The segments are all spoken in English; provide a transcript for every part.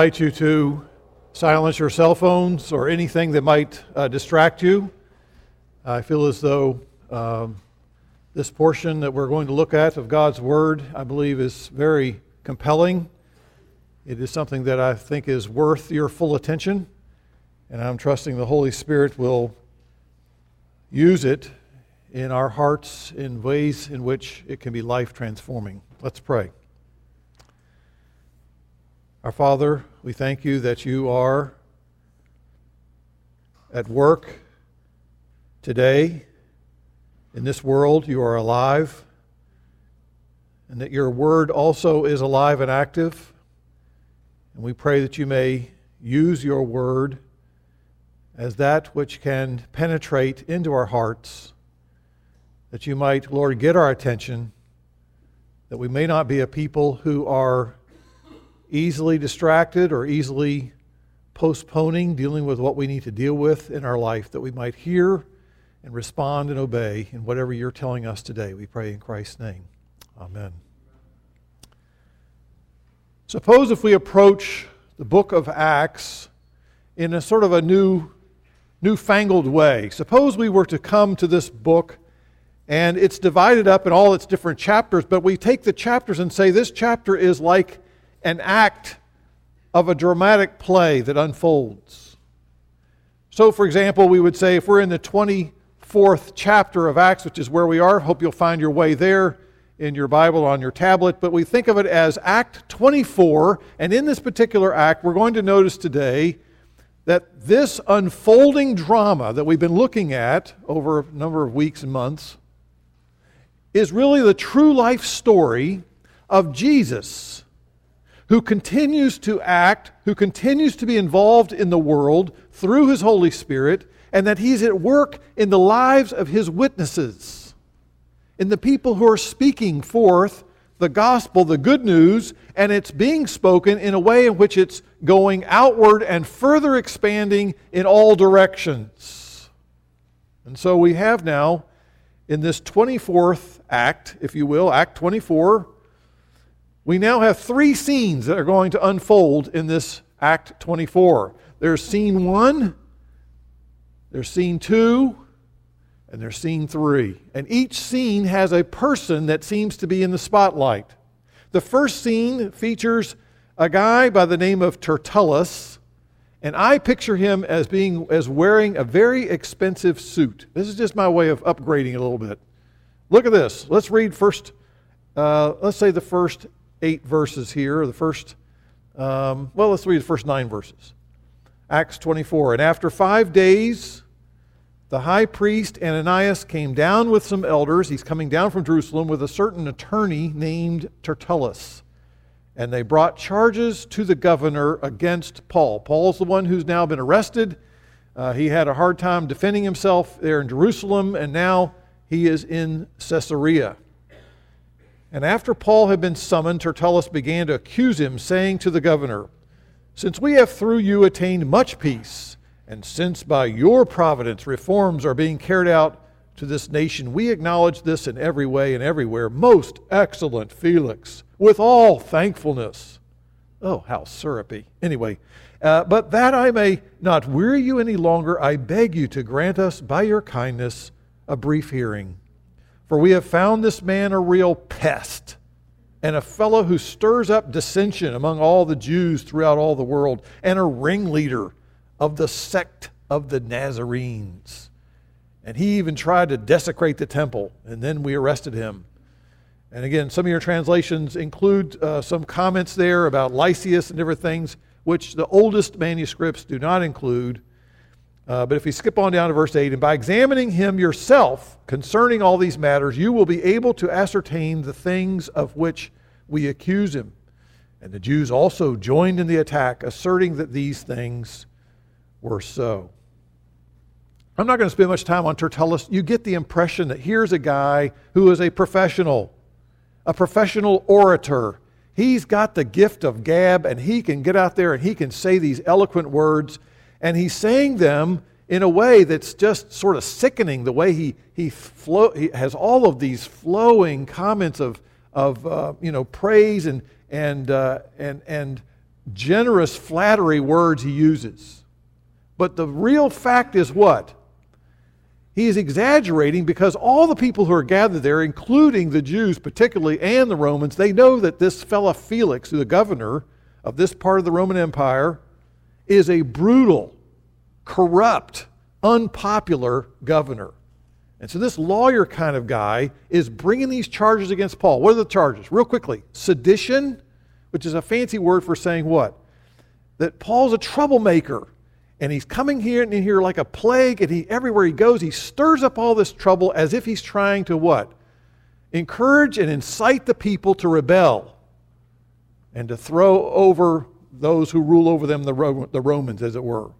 invite you to silence your cell phones or anything that might uh, distract you. I feel as though um, this portion that we're going to look at of God's Word, I believe, is very compelling. It is something that I think is worth your full attention, and I'm trusting the Holy Spirit will use it in our hearts in ways in which it can be life transforming. Let's pray. Our Father, we thank you that you are at work today in this world. You are alive, and that your word also is alive and active. And we pray that you may use your word as that which can penetrate into our hearts, that you might, Lord, get our attention, that we may not be a people who are easily distracted or easily postponing dealing with what we need to deal with in our life, that we might hear and respond and obey in whatever you're telling us today. We pray in Christ's name. Amen. Suppose if we approach the book of Acts in a sort of a new, newfangled way. Suppose we were to come to this book and it's divided up in all its different chapters, but we take the chapters and say this chapter is like an act of a dramatic play that unfolds. So, for example, we would say if we're in the 24th chapter of Acts, which is where we are, hope you'll find your way there in your Bible on your tablet, but we think of it as Act 24, and in this particular act, we're going to notice today that this unfolding drama that we've been looking at over a number of weeks and months is really the true life story of Jesus who continues to act, who continues to be involved in the world through his Holy Spirit, and that he's at work in the lives of his witnesses, in the people who are speaking forth the gospel, the good news, and it's being spoken in a way in which it's going outward and further expanding in all directions. And so we have now, in this 24th act, if you will, Act 24, we now have three scenes that are going to unfold in this Act 24. There's scene one, there's scene two, and there's scene three. And each scene has a person that seems to be in the spotlight. The first scene features a guy by the name of Tertullus, and I picture him as being as wearing a very expensive suit. This is just my way of upgrading a little bit. Look at this. Let's read first. Uh, let's say the first eight verses here, the first, um, well, let's read the first nine verses. Acts 24. And after five days, the high priest Ananias came down with some elders. He's coming down from Jerusalem with a certain attorney named Tertullus. And they brought charges to the governor against Paul. Paul's the one who's now been arrested. Uh, he had a hard time defending himself there in Jerusalem, and now he is in Caesarea. And after Paul had been summoned, Tertullus began to accuse him, saying to the governor, Since we have through you attained much peace, and since by your providence reforms are being carried out to this nation, we acknowledge this in every way and everywhere. Most excellent Felix, with all thankfulness. Oh, how syrupy. Anyway, uh, but that I may not weary you any longer, I beg you to grant us by your kindness a brief hearing for we have found this man a real pest and a fellow who stirs up dissension among all the Jews throughout all the world and a ringleader of the sect of the Nazarenes. And he even tried to desecrate the temple, and then we arrested him. And again, some of your translations include uh, some comments there about Lysias and different things, which the oldest manuscripts do not include. Uh, but if we skip on down to verse 8, and by examining him yourself concerning all these matters, you will be able to ascertain the things of which we accuse him. And the Jews also joined in the attack, asserting that these things were so. I'm not going to spend much time on Tertullus. You get the impression that here's a guy who is a professional, a professional orator. He's got the gift of gab, and he can get out there and he can say these eloquent words and he's saying them in a way that's just sort of sickening the way he, he, flow, he has all of these flowing comments of, of uh, you know, praise and, and, uh, and, and generous flattery words he uses. But the real fact is what? He is exaggerating because all the people who are gathered there, including the Jews particularly and the Romans, they know that this fellow Felix, the governor of this part of the Roman Empire, is a brutal, corrupt, unpopular governor. And so this lawyer kind of guy is bringing these charges against Paul. What are the charges? Real quickly sedition, which is a fancy word for saying what? That Paul's a troublemaker. And he's coming here and here like a plague, and he everywhere he goes, he stirs up all this trouble as if he's trying to what? Encourage and incite the people to rebel and to throw over those who rule over them, the, the Romans, as it were.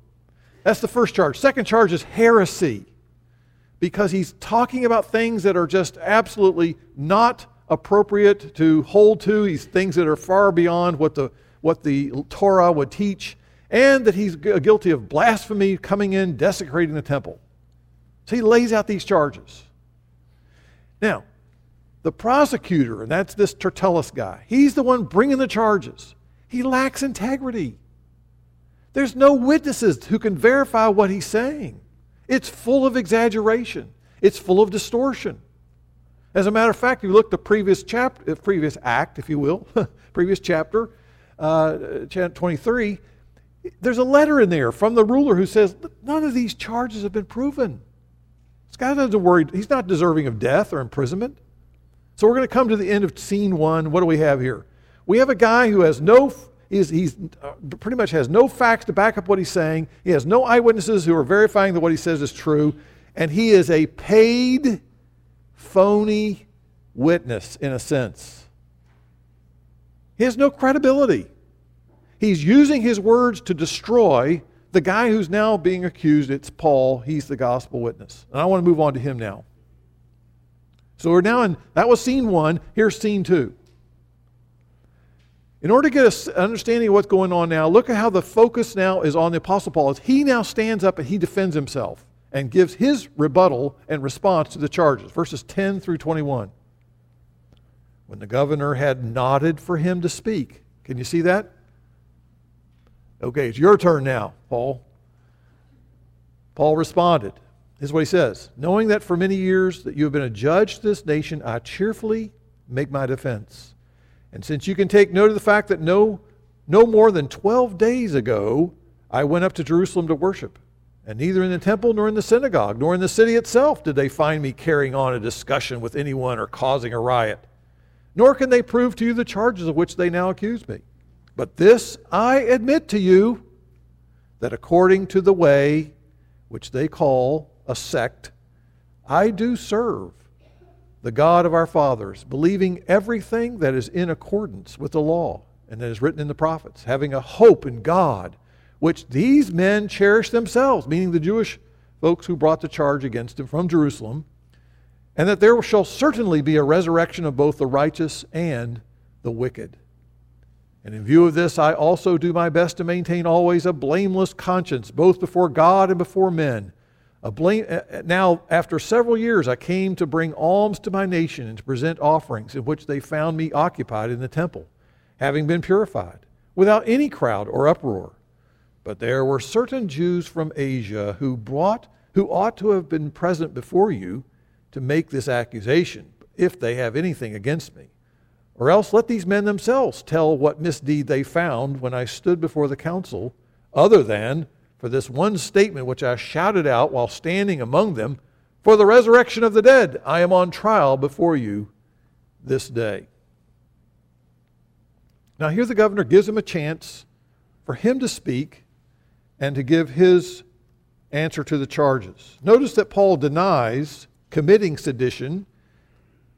That's the first charge. Second charge is heresy because he's talking about things that are just absolutely not appropriate to hold to. These things that are far beyond what the, what the Torah would teach, and that he's guilty of blasphemy, coming in, desecrating the temple. So he lays out these charges. Now, the prosecutor, and that's this Tertullus guy, he's the one bringing the charges. He lacks integrity. There's no witnesses who can verify what he's saying. It's full of exaggeration. It's full of distortion. As a matter of fact, if you look at the previous chapter, uh, previous act, if you will, previous chapter, uh, 23, there's a letter in there from the ruler who says none of these charges have been proven. This guy doesn't worry; he's not deserving of death or imprisonment. So we're going to come to the end of scene one. What do we have here? We have a guy who has no He's, he's uh, pretty much has no facts to back up what he's saying. He has no eyewitnesses who are verifying that what he says is true. And he is a paid, phony witness, in a sense. He has no credibility. He's using his words to destroy the guy who's now being accused. It's Paul. He's the gospel witness. And I want to move on to him now. So we're now in, that was scene one. Here's scene two. In order to get an understanding of what's going on now, look at how the focus now is on the Apostle Paul as he now stands up and he defends himself and gives his rebuttal and response to the charges. Verses 10 through 21. When the governor had nodded for him to speak. Can you see that? Okay, it's your turn now, Paul. Paul responded. This is what he says Knowing that for many years that you have been a judge to this nation, I cheerfully make my defense. And since you can take note of the fact that no, no more than 12 days ago, I went up to Jerusalem to worship. And neither in the temple nor in the synagogue nor in the city itself did they find me carrying on a discussion with anyone or causing a riot. Nor can they prove to you the charges of which they now accuse me. But this I admit to you that according to the way which they call a sect, I do serve the God of our fathers, believing everything that is in accordance with the law and that is written in the prophets, having a hope in God, which these men cherish themselves, meaning the Jewish folks who brought the charge against him from Jerusalem, and that there shall certainly be a resurrection of both the righteous and the wicked. And in view of this, I also do my best to maintain always a blameless conscience, both before God and before men. Blame, uh, uh, now, after several years, I came to bring alms to my nation and to present offerings in which they found me occupied in the temple, having been purified, without any crowd or uproar. But there were certain Jews from Asia who brought, who ought to have been present before you to make this accusation, if they have anything against me. Or else let these men themselves tell what misdeed they found when I stood before the council, other than for this one statement which I shouted out while standing among them For the resurrection of the dead, I am on trial before you this day. Now, here the governor gives him a chance for him to speak and to give his answer to the charges. Notice that Paul denies committing sedition.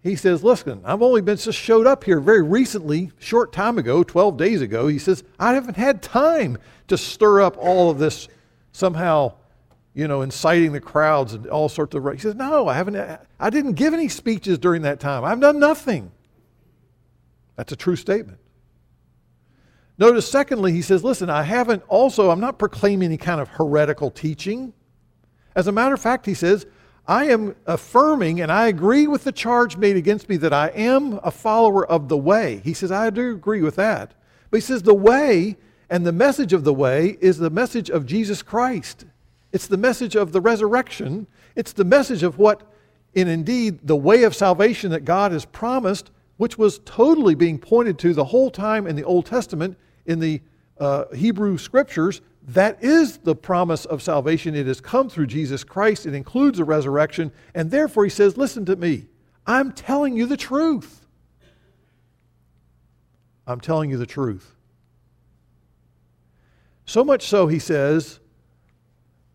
He says, Listen, I've only been just showed up here very recently, short time ago, 12 days ago. He says, I haven't had time to stir up all of this somehow, you know, inciting the crowds and all sorts of. He says, "No, I haven't. I didn't give any speeches during that time. I've done nothing." That's a true statement. Notice, secondly, he says, "Listen, I haven't. Also, I'm not proclaiming any kind of heretical teaching. As a matter of fact, he says." I am affirming and I agree with the charge made against me that I am a follower of the way. He says, I do agree with that. But he says, the way And the message of the way is the message of Jesus Christ. It's the message of the resurrection. It's the message of what, in indeed, the way of salvation that God has promised, which was totally being pointed to the whole time in the Old Testament, in the uh, Hebrew scriptures. That is the promise of salvation. It has come through Jesus Christ. It includes a resurrection. And therefore, he says, Listen to me. I'm telling you the truth. I'm telling you the truth. So much so, he says,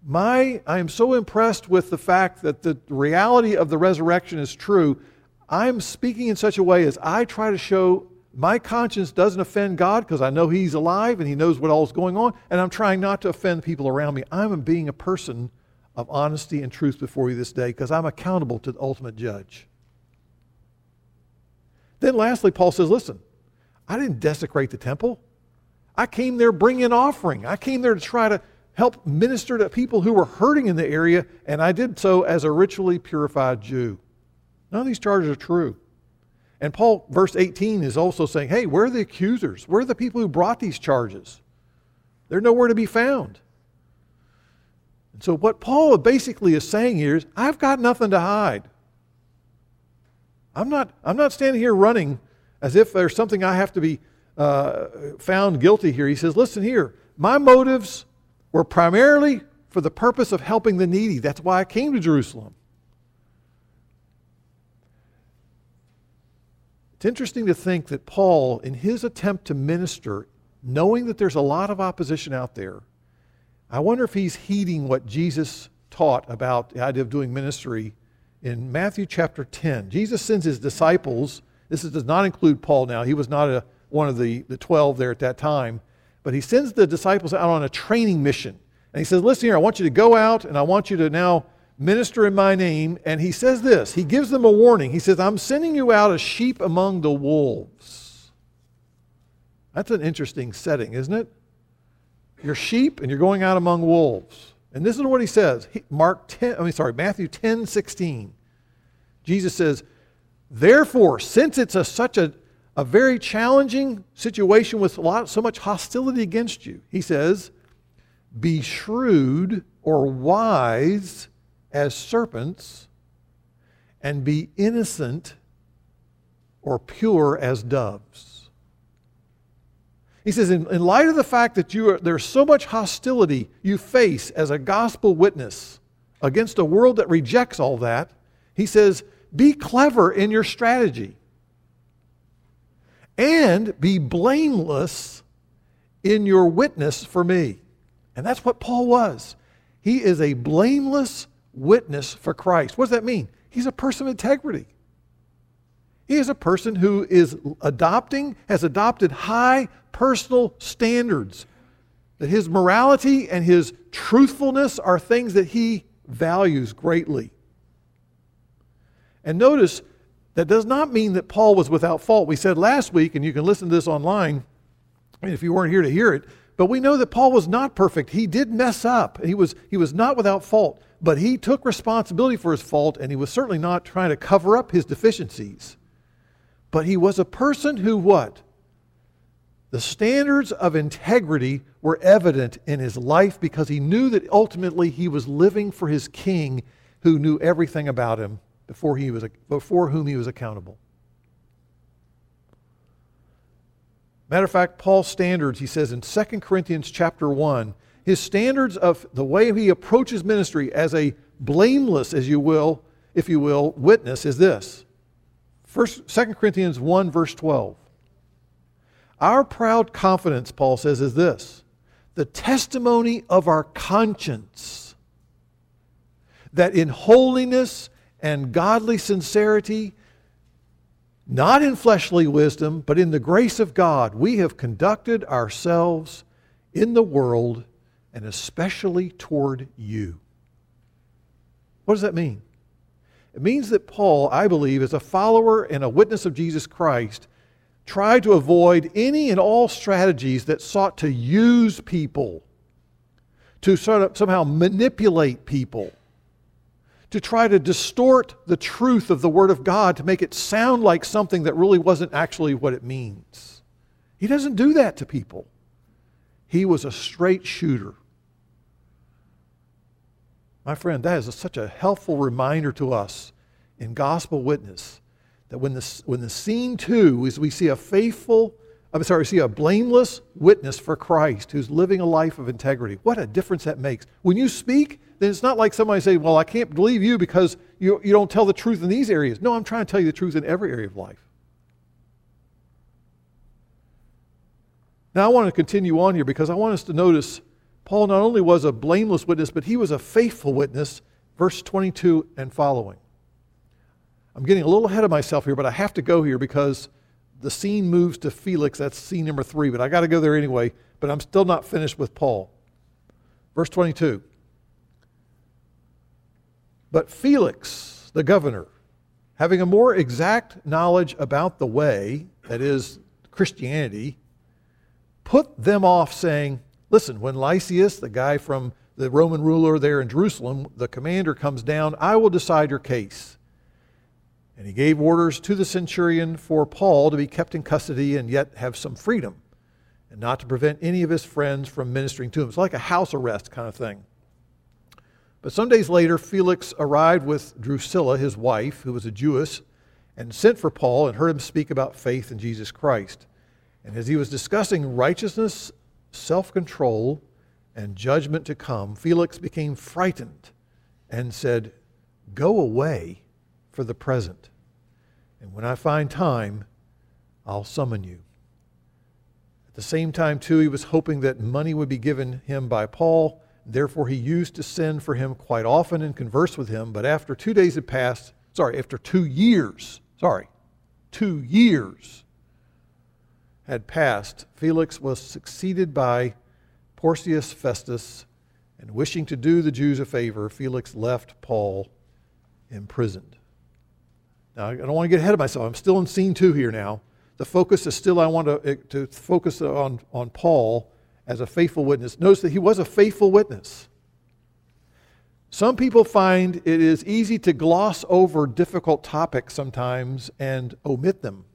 my, I am so impressed with the fact that the reality of the resurrection is true. I'm speaking in such a way as I try to show my conscience doesn't offend God because I know He's alive and He knows what all is going on, and I'm trying not to offend people around me. I'm being a person of honesty and truth before you this day because I'm accountable to the ultimate judge. Then, lastly, Paul says, Listen, I didn't desecrate the temple. I came there bringing offering. I came there to try to help minister to people who were hurting in the area, and I did so as a ritually purified Jew. None of these charges are true. And Paul, verse 18, is also saying, hey, where are the accusers? Where are the people who brought these charges? They're nowhere to be found. And so, what Paul basically is saying here is, I've got nothing to hide. I'm not, I'm not standing here running as if there's something I have to be uh, found guilty here. He says, Listen here, my motives were primarily for the purpose of helping the needy. That's why I came to Jerusalem. It's interesting to think that Paul, in his attempt to minister, knowing that there's a lot of opposition out there, I wonder if he's heeding what Jesus taught about the idea of doing ministry in Matthew chapter 10. Jesus sends his disciples this is, does not include Paul now. He was not a, one of the, the 12 there at that time. But he sends the disciples out on a training mission. And he says, Listen here, I want you to go out and I want you to now minister in my name. And he says this He gives them a warning. He says, I'm sending you out as sheep among the wolves. That's an interesting setting, isn't it? You're sheep and you're going out among wolves. And this is what he says. Mark 10, I mean, sorry, Matthew 10, 16. Jesus says, Therefore, since it's a, such a, a very challenging situation with lot, so much hostility against you, he says, be shrewd or wise as serpents, and be innocent or pure as doves. He says, in, in light of the fact that you are, there's so much hostility you face as a gospel witness against a world that rejects all that, he says, be clever in your strategy. And be blameless in your witness for me. And that's what Paul was. He is a blameless witness for Christ. What does that mean? He's a person of integrity. He is a person who is adopting, has adopted high personal standards. That his morality and his truthfulness are things that he values greatly. And notice that does not mean that Paul was without fault. We said last week, and you can listen to this online and if you weren't here to hear it, but we know that Paul was not perfect. He did mess up. He was, he was not without fault, but he took responsibility for his fault, and he was certainly not trying to cover up his deficiencies. But he was a person who what? The standards of integrity were evident in his life because he knew that ultimately he was living for his king who knew everything about him before, he was, before whom he was accountable. Matter of fact, Paul's standards, he says in 2 Corinthians chapter 1, his standards of the way he approaches ministry as a blameless, as you will, if you will, witness is this. First, 2 Corinthians 1, verse 12. Our proud confidence, Paul says, is this the testimony of our conscience that in holiness and godly sincerity, not in fleshly wisdom, but in the grace of God, we have conducted ourselves in the world and especially toward you. What does that mean? It means that Paul, I believe, as a follower and a witness of Jesus Christ, tried to avoid any and all strategies that sought to use people, to sort of somehow manipulate people to try to distort the truth of the Word of God to make it sound like something that really wasn't actually what it means. He doesn't do that to people. He was a straight shooter. My friend, that is a, such a helpful reminder to us in gospel witness that when the, when the scene two is we see a faithful, I'm sorry, we see a blameless witness for Christ who's living a life of integrity. What a difference that makes. When you speak, then it's not like somebody say, Well, I can't believe you because you, you don't tell the truth in these areas. No, I'm trying to tell you the truth in every area of life. Now, I want to continue on here because I want us to notice Paul not only was a blameless witness, but he was a faithful witness, verse 22 and following. I'm getting a little ahead of myself here, but I have to go here because the scene moves to Felix. That's scene number three, but I got to go there anyway. But I'm still not finished with Paul. Verse 22. But Felix, the governor, having a more exact knowledge about the way, that is, Christianity, put them off, saying, Listen, when Lysias, the guy from the Roman ruler there in Jerusalem, the commander comes down, I will decide your case. And he gave orders to the centurion for Paul to be kept in custody and yet have some freedom, and not to prevent any of his friends from ministering to him. It's like a house arrest kind of thing. But some days later, Felix arrived with Drusilla, his wife, who was a Jewess, and sent for Paul and heard him speak about faith in Jesus Christ. And as he was discussing righteousness, self control, and judgment to come, Felix became frightened and said, Go away for the present. And when I find time, I'll summon you. At the same time, too, he was hoping that money would be given him by Paul. Therefore, he used to send for him quite often and converse with him. But after two days had passed, sorry, after two years, sorry, two years had passed, Felix was succeeded by Porcius Festus, and wishing to do the Jews a favor, Felix left Paul imprisoned. Now, I don't want to get ahead of myself. I'm still in scene two here now. The focus is still, I want to, to focus on, on Paul as a faithful witness. Notice that he was a faithful witness. Some people find it is easy to gloss over difficult topics sometimes and omit them.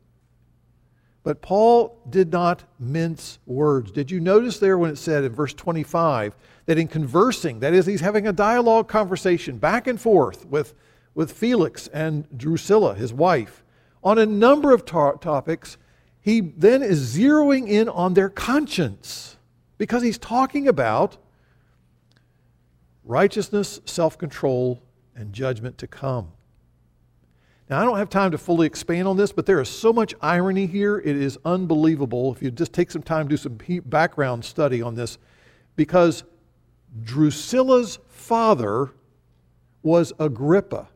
But Paul did not mince words. Did you notice there when it said in verse 25 that in conversing, that is, he's having a dialogue conversation back and forth with, with Felix and Drusilla, his wife, on a number of to- topics, he then is zeroing in on their conscience because he's talking about righteousness, self control, and judgment to come. Now, I don't have time to fully expand on this, but there is so much irony here. It is unbelievable. If you just take some time to do some background study on this, because Drusilla's father was Agrippa.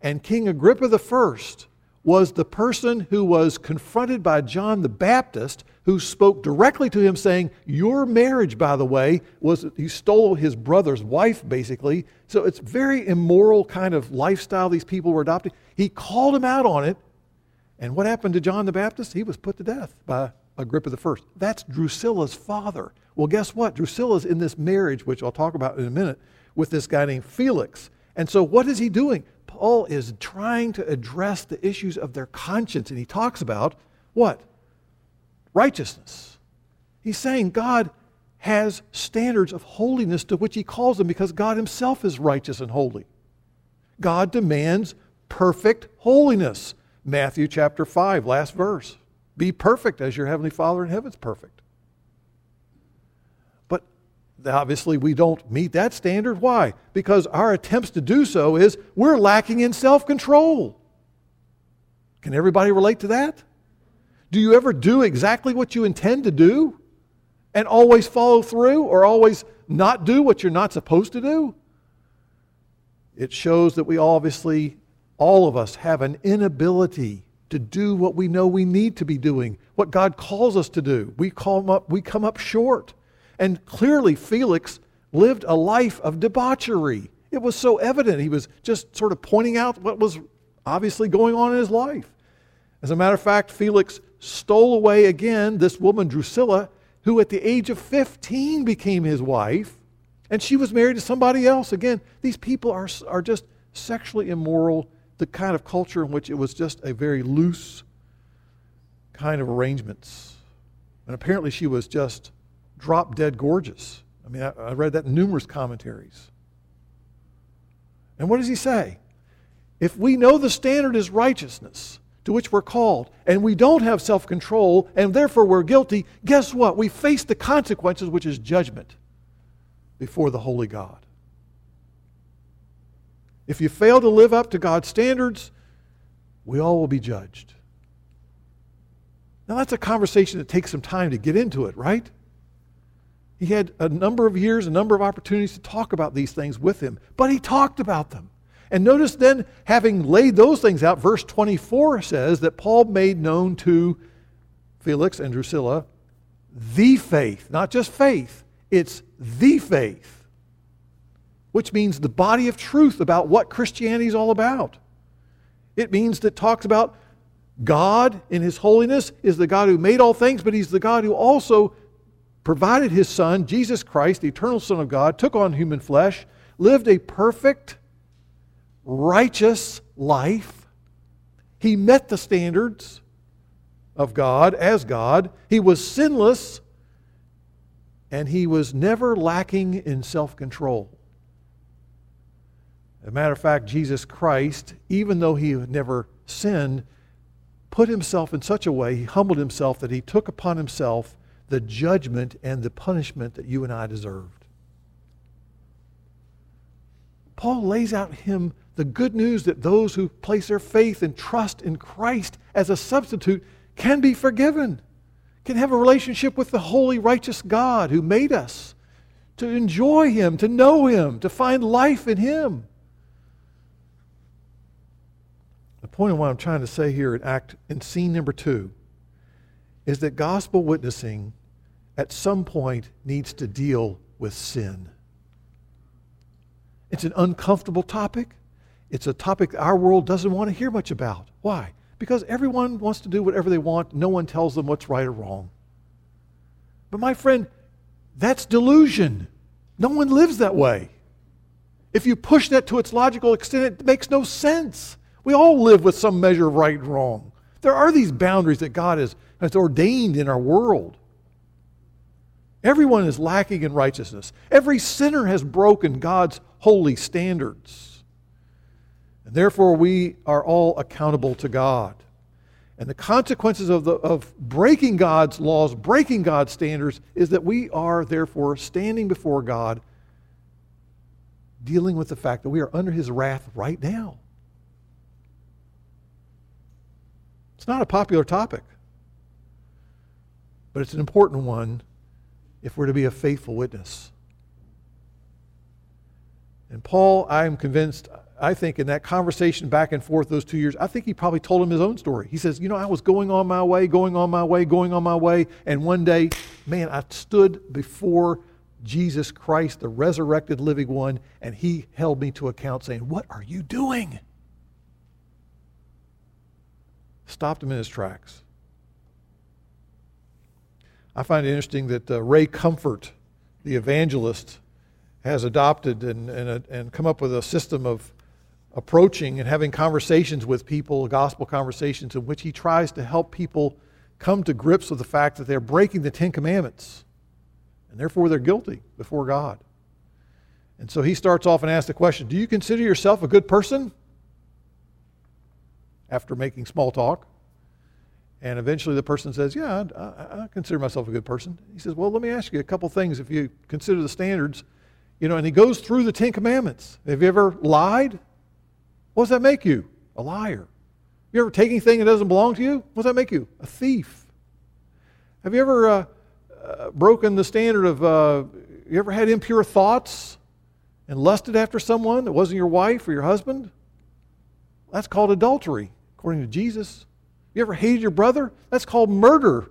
And King Agrippa I was the person who was confronted by John the Baptist who spoke directly to him saying, Your marriage, by the way, was he stole his brother's wife, basically. So it's very immoral kind of lifestyle these people were adopting. He called him out on it. And what happened to John the Baptist? He was put to death by Agrippa I. That's Drusilla's father. Well, guess what? Drusilla's in this marriage, which I'll talk about in a minute, with this guy named Felix. And so what is he doing? Paul is trying to address the issues of their conscience, and he talks about what? righteousness. He's saying God has standards of holiness to which he calls them because God himself is righteous and holy. God demands perfect holiness. Matthew chapter 5, last verse. Be perfect as your heavenly Father in heaven is perfect. Obviously we don't meet that standard. Why? Because our attempts to do so is we're lacking in self-control. Can everybody relate to that? Do you ever do exactly what you intend to do and always follow through or always not do what you're not supposed to do? It shows that we obviously, all of us, have an inability to do what we know we need to be doing, what God calls us to do. We, call up, we come up short. And clearly, Felix lived a life of debauchery. It was so evident. He was just sort of pointing out what was obviously going on in his life. As a matter of fact, Felix stole away again this woman, Drusilla, who at the age of 15 became his wife, and she was married to somebody else. Again, these people are, are just sexually immoral, the kind of culture in which it was just a very loose kind of arrangements. And apparently she was just drop dead gorgeous. I mean, I, I read that in numerous commentaries. And what does he say? If we know the standard is righteousness to which we're called, and we don't have self control, and therefore we're guilty, guess what? We face the consequences, which is judgment before the holy God. If you fail to live up to God's standards, we all will be judged. Now, that's a conversation that takes some time to get into it, right? He had a number of years, a number of opportunities to talk about these things with him, but he talked about them. And notice then, having laid those things out, verse 24 says that Paul made known to Felix and Drusilla the faith, not just faith, it's the faith, which means the body of truth about what Christianity is all about. It means that talks about God in his holiness is the God who made all things, but he's the God who also provided his Son, Jesus Christ, the eternal Son of God, took on human flesh, lived a perfect, righteous life. He met the standards of God as God. He was sinless, and he was never lacking in self control. As a matter of fact, Jesus Christ, even though he had never sinned, put himself in such a way, he humbled himself that he took upon himself the judgment and the punishment that you and I deserved. Paul lays out him the good news that those who place their faith and trust in Christ as a substitute can be forgiven, can have a relationship with the holy, righteous God who made us, to enjoy Him, to know Him, to find life in Him. The point of what I'm trying to say here in act in scene number two is that gospel witnessing at some point needs to deal with sin. It's an uncomfortable topic. It's a topic our world doesn't want to hear much about. Why? Because everyone wants to do whatever they want. No one tells them what's right or wrong. But my friend, that's delusion. No one lives that way. If you push that to its logical extent, it makes no sense. We all live with some measure of right and wrong. There are these boundaries that God has, has ordained in our world. Everyone is lacking in righteousness. Every sinner has broken God's holy standards. And therefore, we are all accountable to God. And the consequences of, the, of breaking God's laws, breaking God's standards, is that we are therefore standing before God, dealing with the fact that we are under His wrath right now. It's not a popular topic, but it's an important one if we're to be a faithful witness. And Paul, I'm convinced, I think in that conversation back and forth those two years, I think he probably told him his own story. He says, You know, I was going on my way, going on my way, going on my way, and one day, man, I stood before Jesus Christ, the resurrected living one, and he held me to account saying, What are you doing? Stopped him in his tracks. I find it interesting that uh, Ray Comfort, the evangelist, has adopted and, and, and come up with a system of approaching and having conversations with people, gospel conversations, in which he tries to help people come to grips with the fact that they're breaking the Ten Commandments and therefore they're guilty before God. And so he starts off and asks the question Do you consider yourself a good person? After making small talk. And eventually the person says, Yeah, I, I, consider myself a good person. He says, Well, let me ask you a couple things if you consider the standards. You know, and he goes through the Ten Commandments. Have you ever lied? What does that make you? A liar. Have you ever taken anything that doesn't belong to you? What does that make you? A thief. Have you ever uh, uh, broken the standard of, uh, you ever had impure thoughts and lusted after someone that wasn't your wife or your husband? That's called adultery, according to Jesus. You ever hated your brother? That's called murder,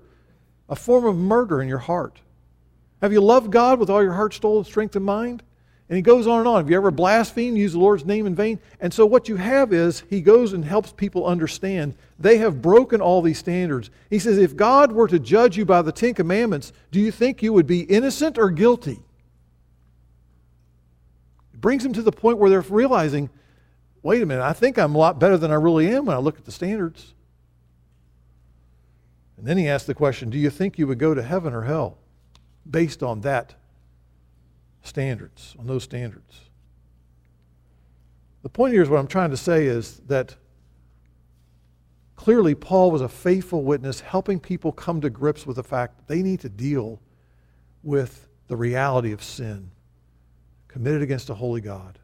a form of murder in your heart. Have you loved God with all your heart, soul, strength, and mind? And he goes on and on. Have you ever blasphemed, used the Lord's name in vain? And so what you have is he goes and helps people understand they have broken all these standards. He says, if God were to judge you by the Ten Commandments, do you think you would be innocent or guilty? It brings them to the point where they're realizing, wait a minute, I think I'm a lot better than I really am when I look at the standards. And then he asked the question Do you think you would go to heaven or hell? based on that standards, on those standards. The point here is what I'm trying to say is that clearly Paul was a faithful witness, helping people come to grips with the fact that they need to deal with the reality of sin committed against a holy God.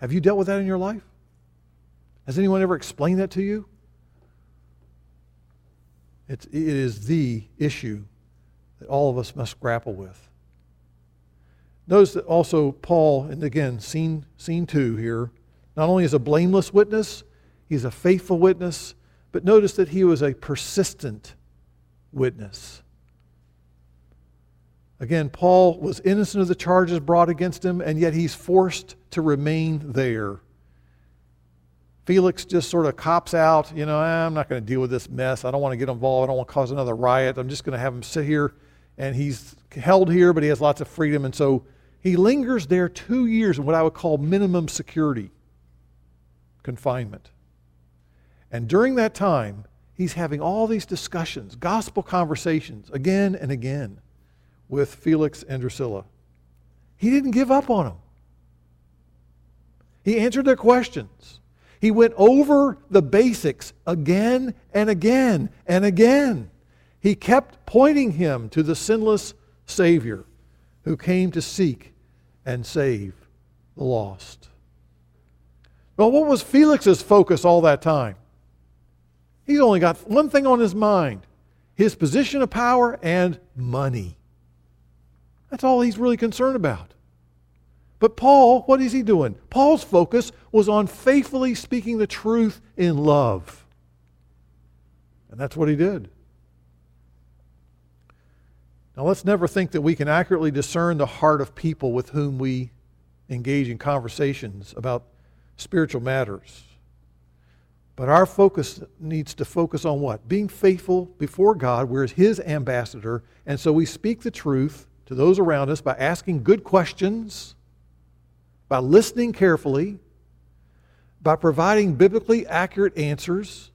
Have you dealt with that in your life? Has anyone ever explained that to you? It's, it is the issue that all of us must grapple with. Notice that also Paul, and again, scene, scene two here, not only is a blameless witness, he's a faithful witness, but notice that he was a persistent witness. Again, Paul was innocent of the charges brought against him, and yet he's forced to remain there. Felix just sort of cops out, you know, eh, I'm not going to deal with this mess. I don't want to get involved. I don't want to cause another riot. I'm just going to have him sit here. And he's held here, but he has lots of freedom. And so he lingers there two years in what I would call minimum security confinement. And during that time, he's having all these discussions, gospel conversations, again and again with Felix and Drusilla. He didn't give up on them. He answered their questions. He went over the basics again and again and again. He kept pointing him to the sinless Savior who came to seek and save the lost. Well, what was Felix's focus all that time? He's only got one thing on his mind his position of power and money. That's all he's really concerned about. But Paul, what is he doing? Paul's focus was on faithfully speaking the truth in love. And that's what he did. Now, let's never think that we can accurately discern the heart of people with whom we engage in conversations about spiritual matters. But our focus needs to focus on what? Being faithful before God. We're His ambassador. And so we speak the truth to those around us by asking good questions, by listening carefully, by providing biblically accurate answers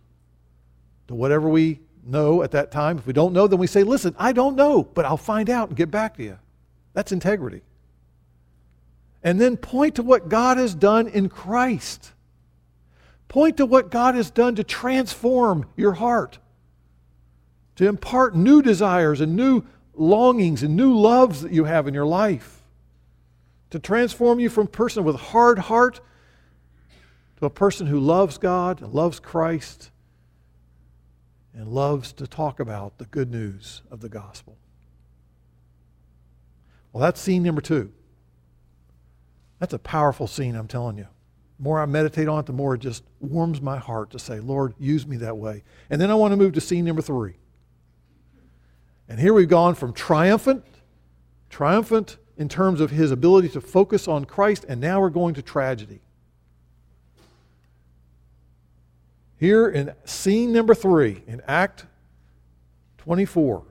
to whatever we know at that time. If we don't know, then we say, Listen, I don't know, but I'll find out and get back to you. That's integrity. And then point to what God has done in Christ. Point to what God has done to transform your heart, to impart new desires and new longings and new loves that you have in your life. To transform you from a person with a hard heart to a person who loves God loves Christ and loves to talk about the good news of the gospel. Well, that's scene number two. That's a powerful scene, I'm telling you. The more I meditate on it, the more it just warms my heart to say, Lord, use me that way. And then I want to move to scene number three. And here we've gone from triumphant, triumphant in terms of his ability to focus on Christ, and now we're going to tragedy. Here in scene number three, in Act 24,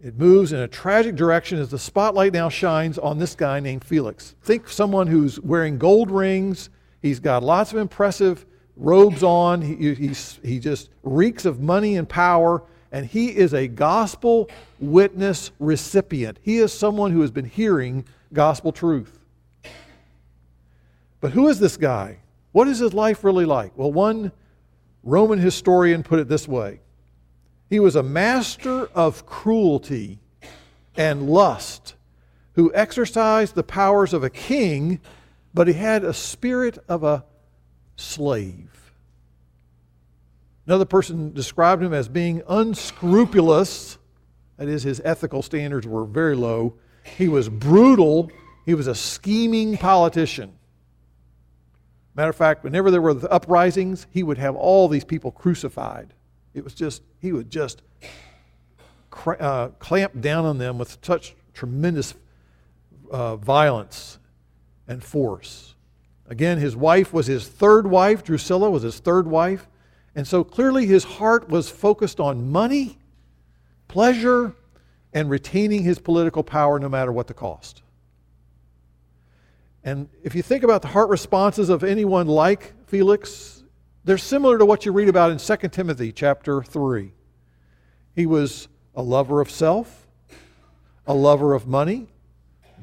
it moves in a tragic direction as the spotlight now shines on this guy named Felix. Think someone who's wearing gold rings, he's got lots of impressive robes on, he, he just reeks of money and power and he is a gospel witness recipient. He is someone who has been hearing gospel truth. But who is this guy? What is his life really like? Well, one Roman historian put it this way He was a master of cruelty and lust who exercised the powers of a king, but he had a spirit of a slave. Another person described him as being unscrupulous. That is, his ethical standards were very low. He was brutal. He was a scheming politician. Matter of fact, whenever there were the uprisings, he would have all these people crucified. It was just, he would just uh, clamp down on them with such tremendous uh, violence and force. Again, his wife was his third wife. Drusilla was his third wife. And so clearly his heart was focused on money, pleasure, and retaining his political power no matter what the cost. And if you think about the heart responses of anyone like Felix, they're similar to what you read about in 2 Timothy chapter 3. He was a lover of self, a lover of money,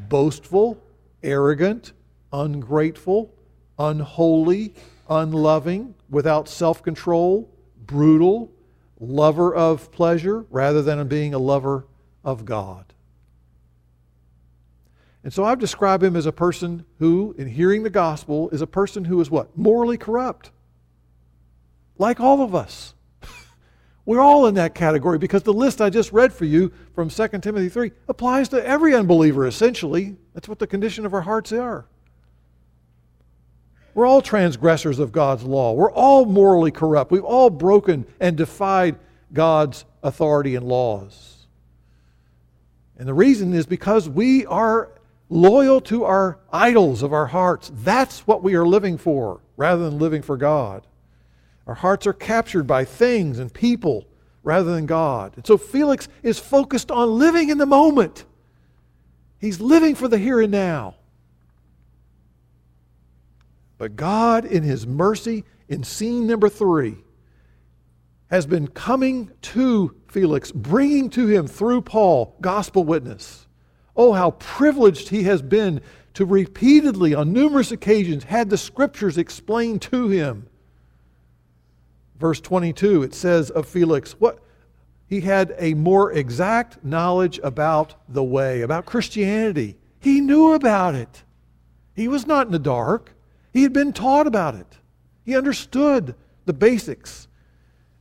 boastful, arrogant, ungrateful, unholy, unloving, without self control, brutal, lover of pleasure rather than being a lover of God. And so I've described him as a person who, in hearing the gospel, is a person who is what? Morally corrupt. Like all of us. We're all in that category because the list I just read for you from 2 Timothy 3 applies to every unbeliever, essentially. That's what the condition of our hearts are. We're all transgressors of God's law. We're all morally corrupt. We've all broken and defied God's authority and laws. And the reason is because we are loyal to our idols of our hearts. That's what we are living for rather than living for God. Our hearts are captured by things and people rather than God. And so Felix is focused on living in the moment. He's living for the here and now. But God, in His mercy, in scene number three, has been coming to Felix, bringing to him through Paul gospel witness. Oh, how privileged he has been to repeatedly, on numerous occasions, had the scriptures explained to him. Verse 22, it says of Felix, what? He had a more exact knowledge about the way, about Christianity. He knew about it. He was not in the dark. He had been taught about it. He understood the basics.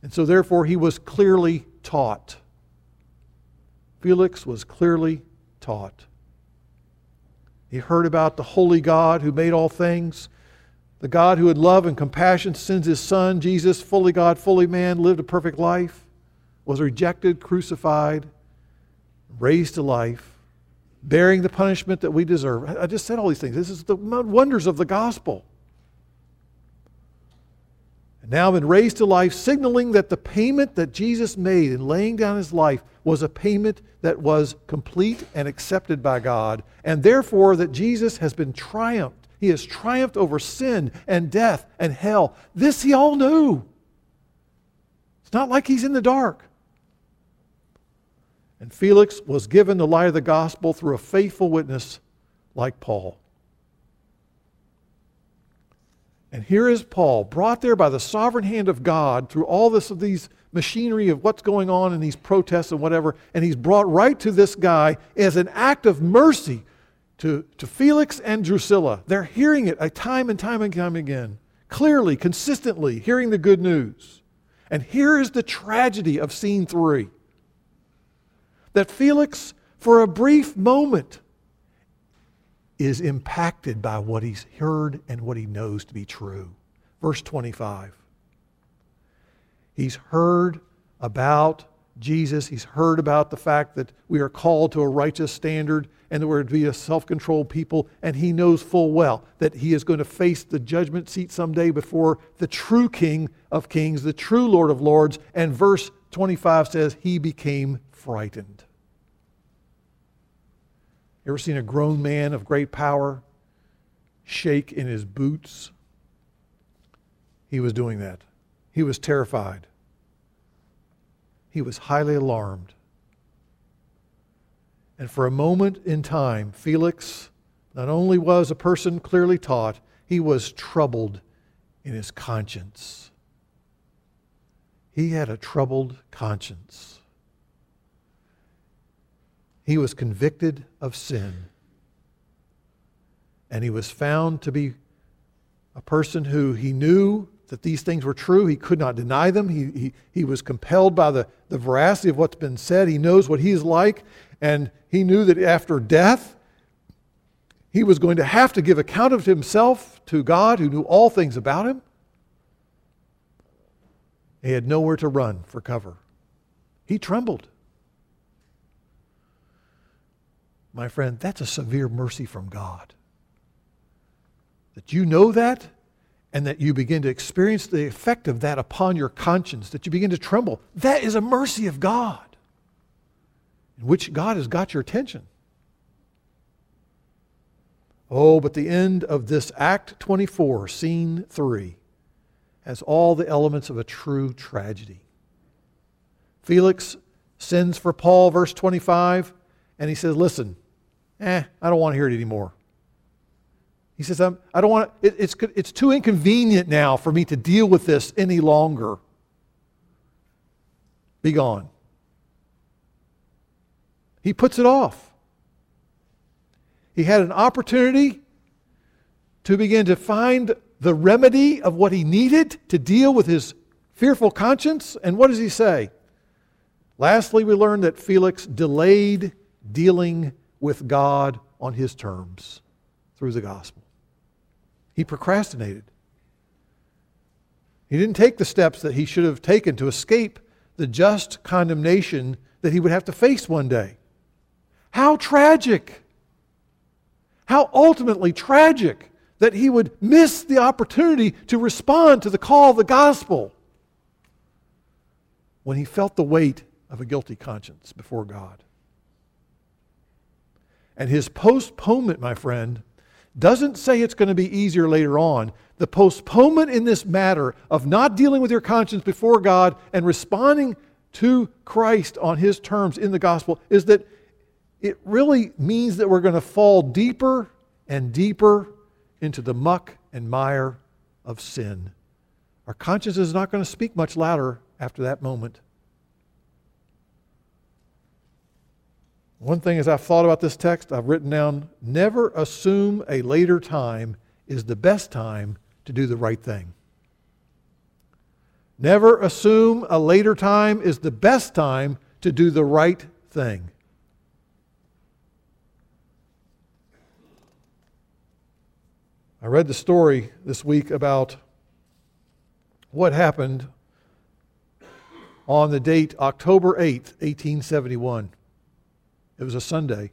And so, therefore, he was clearly taught. Felix was clearly taught. He heard about the holy God who made all things, the God who had love and compassion sends his son, Jesus, fully God, fully man, lived a perfect life, was rejected, crucified, raised to life, bearing the punishment that we deserve. I just said all these things. This is the wonders of the gospel and now we've been raised to life, signaling that the payment that Jesus made in laying down his life was a payment that was complete and accepted by God, and therefore that Jesus has been triumphed. He has triumphed over sin and death and hell. This he all knew. It's not like he's in the dark. And Felix was given the light of the gospel through a faithful witness like Paul. And here is Paul, brought there by the sovereign hand of God through all this of these machinery of what's going on in these protests and whatever, and he's brought right to this guy as an act of mercy to, to Felix and Drusilla. They're hearing it a time and time and time again, clearly, consistently, hearing the good news. And here is the tragedy of scene three that Felix, for a brief moment, is impacted by what he's heard and what he knows to be true. Verse 25. He's heard about Jesus. He's heard about the fact that we are called to a righteous standard and that we're to be a self controlled people. And he knows full well that he is going to face the judgment seat someday before the true King of Kings, the true Lord of Lords. And verse 25 says, He became frightened. You ever seen a grown man of great power shake in his boots? He was doing that. He was terrified. He was highly alarmed. And for a moment in time, Felix not only was a person clearly taught, he was troubled in his conscience. He had a troubled conscience. He was convicted of sin. And he was found to be a person who he knew that these things were true. He could not deny them. He, he, he was compelled by the, the veracity of what's been said. He knows what he's like. And he knew that after death, he was going to have to give account of himself to God who knew all things about him. He had nowhere to run for cover. He trembled. My friend, that's a severe mercy from God. That you know that and that you begin to experience the effect of that upon your conscience, that you begin to tremble. That is a mercy of God in which God has got your attention. Oh, but the end of this Act 24, Scene 3, has all the elements of a true tragedy. Felix sends for Paul, verse 25, and he says, Listen, eh, I don't want to hear it anymore. He says, I'm, I do not want to, it, it's, it's too inconvenient now for me to deal with this any longer. Be gone. He puts it off. He had an opportunity to begin to find the remedy of what he needed to deal with his fearful conscience. And what does he say? Lastly, we learn that Felix delayed dealing with God on his terms through the gospel. He procrastinated. He didn't take the steps that he should have taken to escape the just condemnation that he would have to face one day. How tragic! How ultimately tragic that he would miss the opportunity to respond to the call of the gospel when he felt the weight of a guilty conscience before God. And his postponement, my friend, doesn't say it's going to be easier later on. The postponement in this matter of not dealing with your conscience before God and responding to Christ on his terms in the gospel is that it really means that we're going to fall deeper and deeper into the muck and mire of sin. Our conscience is not going to speak much louder after that moment. One thing as I've thought about this text, I've written down never assume a later time is the best time to do the right thing. Never assume a later time is the best time to do the right thing. I read the story this week about what happened on the date October 8th, 1871. It was a Sunday.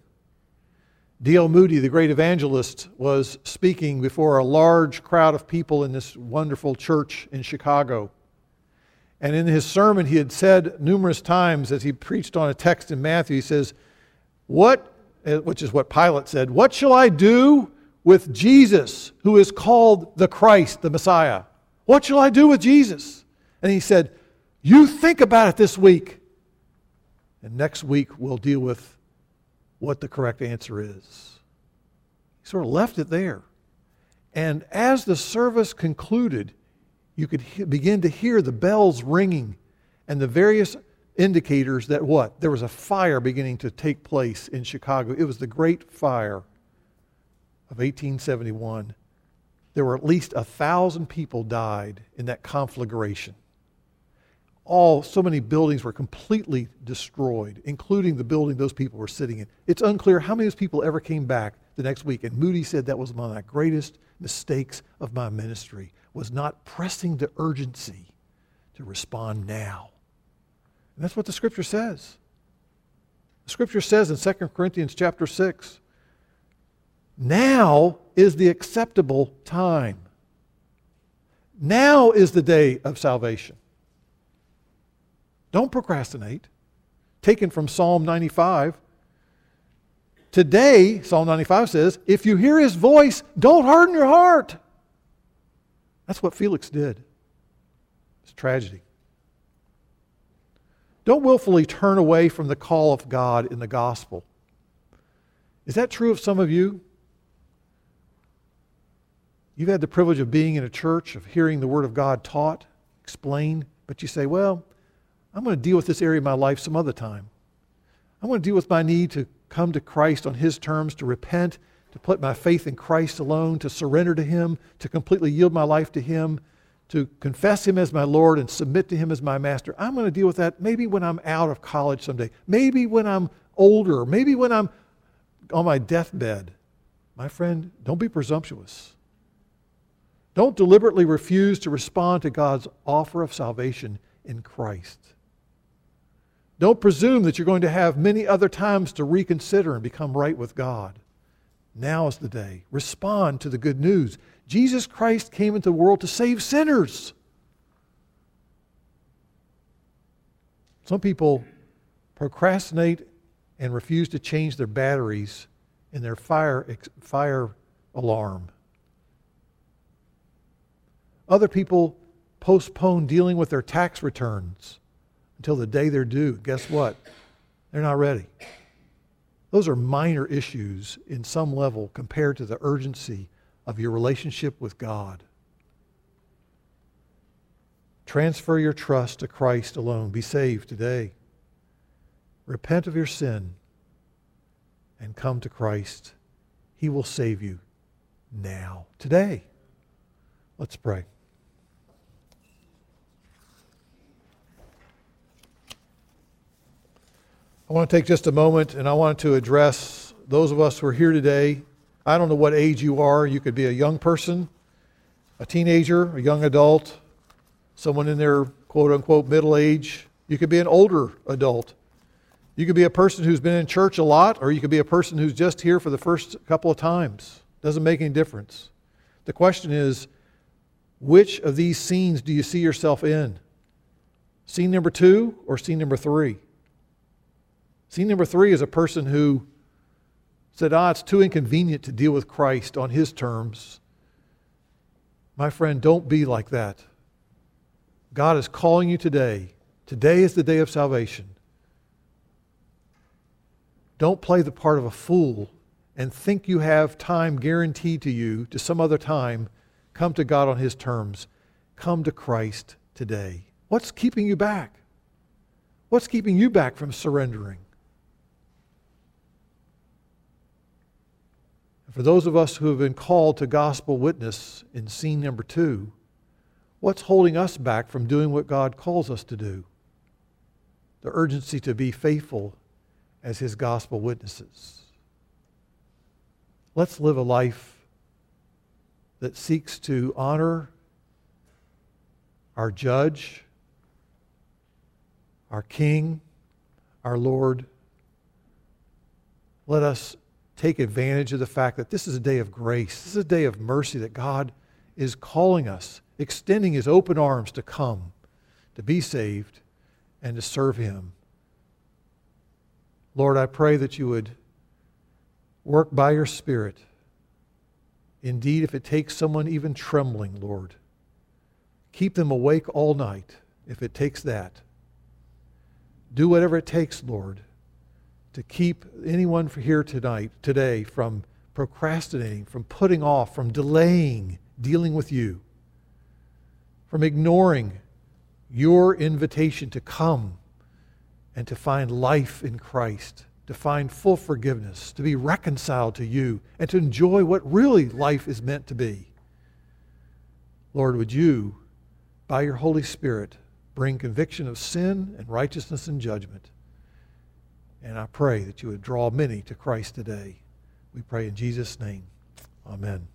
D.L. Moody, the great evangelist, was speaking before a large crowd of people in this wonderful church in Chicago. And in his sermon, he had said numerous times as he preached on a text in Matthew, he says, What, eh, which is what Pilate said, what shall I do with Jesus, who is called the Christ, the Messiah. What shall I do with Jesus? And he said, You think about it this week. And next week we'll deal with what the correct answer is. He sort of left it there. And as the service concluded, you could he- begin to hear the bells ringing and the various indicators that what? There was a fire beginning to take place in Chicago. It was the Great Fire of 1871, there were at least a thousand people died in that conflagration. All so many buildings were completely destroyed, including the building those people were sitting in. It's unclear how many of those people ever came back the next week. And Moody said that was one of the greatest mistakes of my ministry was not pressing the urgency to respond now. And that's what the scripture says. The scripture says in 2 Corinthians chapter 6, now is the acceptable time. Now is the day of salvation. Don't procrastinate. Taken from Psalm 95. Today, Psalm 95 says, if you hear his voice, don't harden your heart. That's what Felix did. It's a tragedy. Don't willfully turn away from the call of God in the gospel. Is that true of some of you? You've had the privilege of being in a church, of hearing the Word of God taught, explained, but you say, well, I'm going to deal with this area of my life some other time. I'm going to deal with my need to come to Christ on His terms, to repent, to put my faith in Christ alone, to surrender to Him, to completely yield my life to Him, to confess Him as my Lord and submit to Him as my Master. I'm going to deal with that maybe when I'm out of college someday, maybe when I'm older, maybe when I'm on my deathbed. My friend, don't be presumptuous. Don't deliberately refuse to respond to God's offer of salvation in Christ. Don't presume that you're going to have many other times to reconsider and become right with God. Now is the day. Respond to the good news. Jesus Christ came into the world to save sinners. Some people procrastinate and refuse to change their batteries in their fire, fire alarm. Other people postpone dealing with their tax returns until the day they're due. Guess what? They're not ready. Those are minor issues in some level compared to the urgency of your relationship with God. Transfer your trust to Christ alone. Be saved today. Repent of your sin and come to Christ. He will save you now, today. Let's pray. I want to take just a moment and I want to address those of us who are here today. I don't know what age you are. You could be a young person, a teenager, a young adult, someone in their quote unquote middle age. You could be an older adult. You could be a person who's been in church a lot, or you could be a person who's just here for the first couple of times. Doesn't make any difference. The question is which of these scenes do you see yourself in? Scene number two or scene number three? Scene number three is a person who said, Ah, it's too inconvenient to deal with Christ on his terms. My friend, don't be like that. God is calling you today. Today is the day of salvation. Don't play the part of a fool and think you have time guaranteed to you to some other time. Come to God on His terms. Come to Christ today. What's keeping you back? What's keeping you back from surrendering? For those of us who have been called to gospel witness in scene number two, What's holding us back from doing what God calls us to do? The urgency to be faithful as His gospel witnesses. Let's live a life that seeks to honor our judge, our king, our Lord. Let us take advantage of the fact that this is a day of grace. This is a day of mercy that God is calling us extending his open arms to come, to be saved, and to serve him. Lord, I pray that you would work by your Spirit. Indeed, if it takes someone even trembling, Lord, keep them awake all night if it takes that. Do whatever it takes, Lord, to keep anyone here tonight, today, from procrastinating, from putting off, from delaying dealing with you from ignoring your invitation to come and to find life in Christ, to find full forgiveness, to be reconciled to you, and to enjoy what really life is meant to be. Lord, would you, by your Holy Spirit, bring conviction of sin and righteousness and judgment? And I pray that you would draw many to Christ today. We pray in Jesus' name. Amen.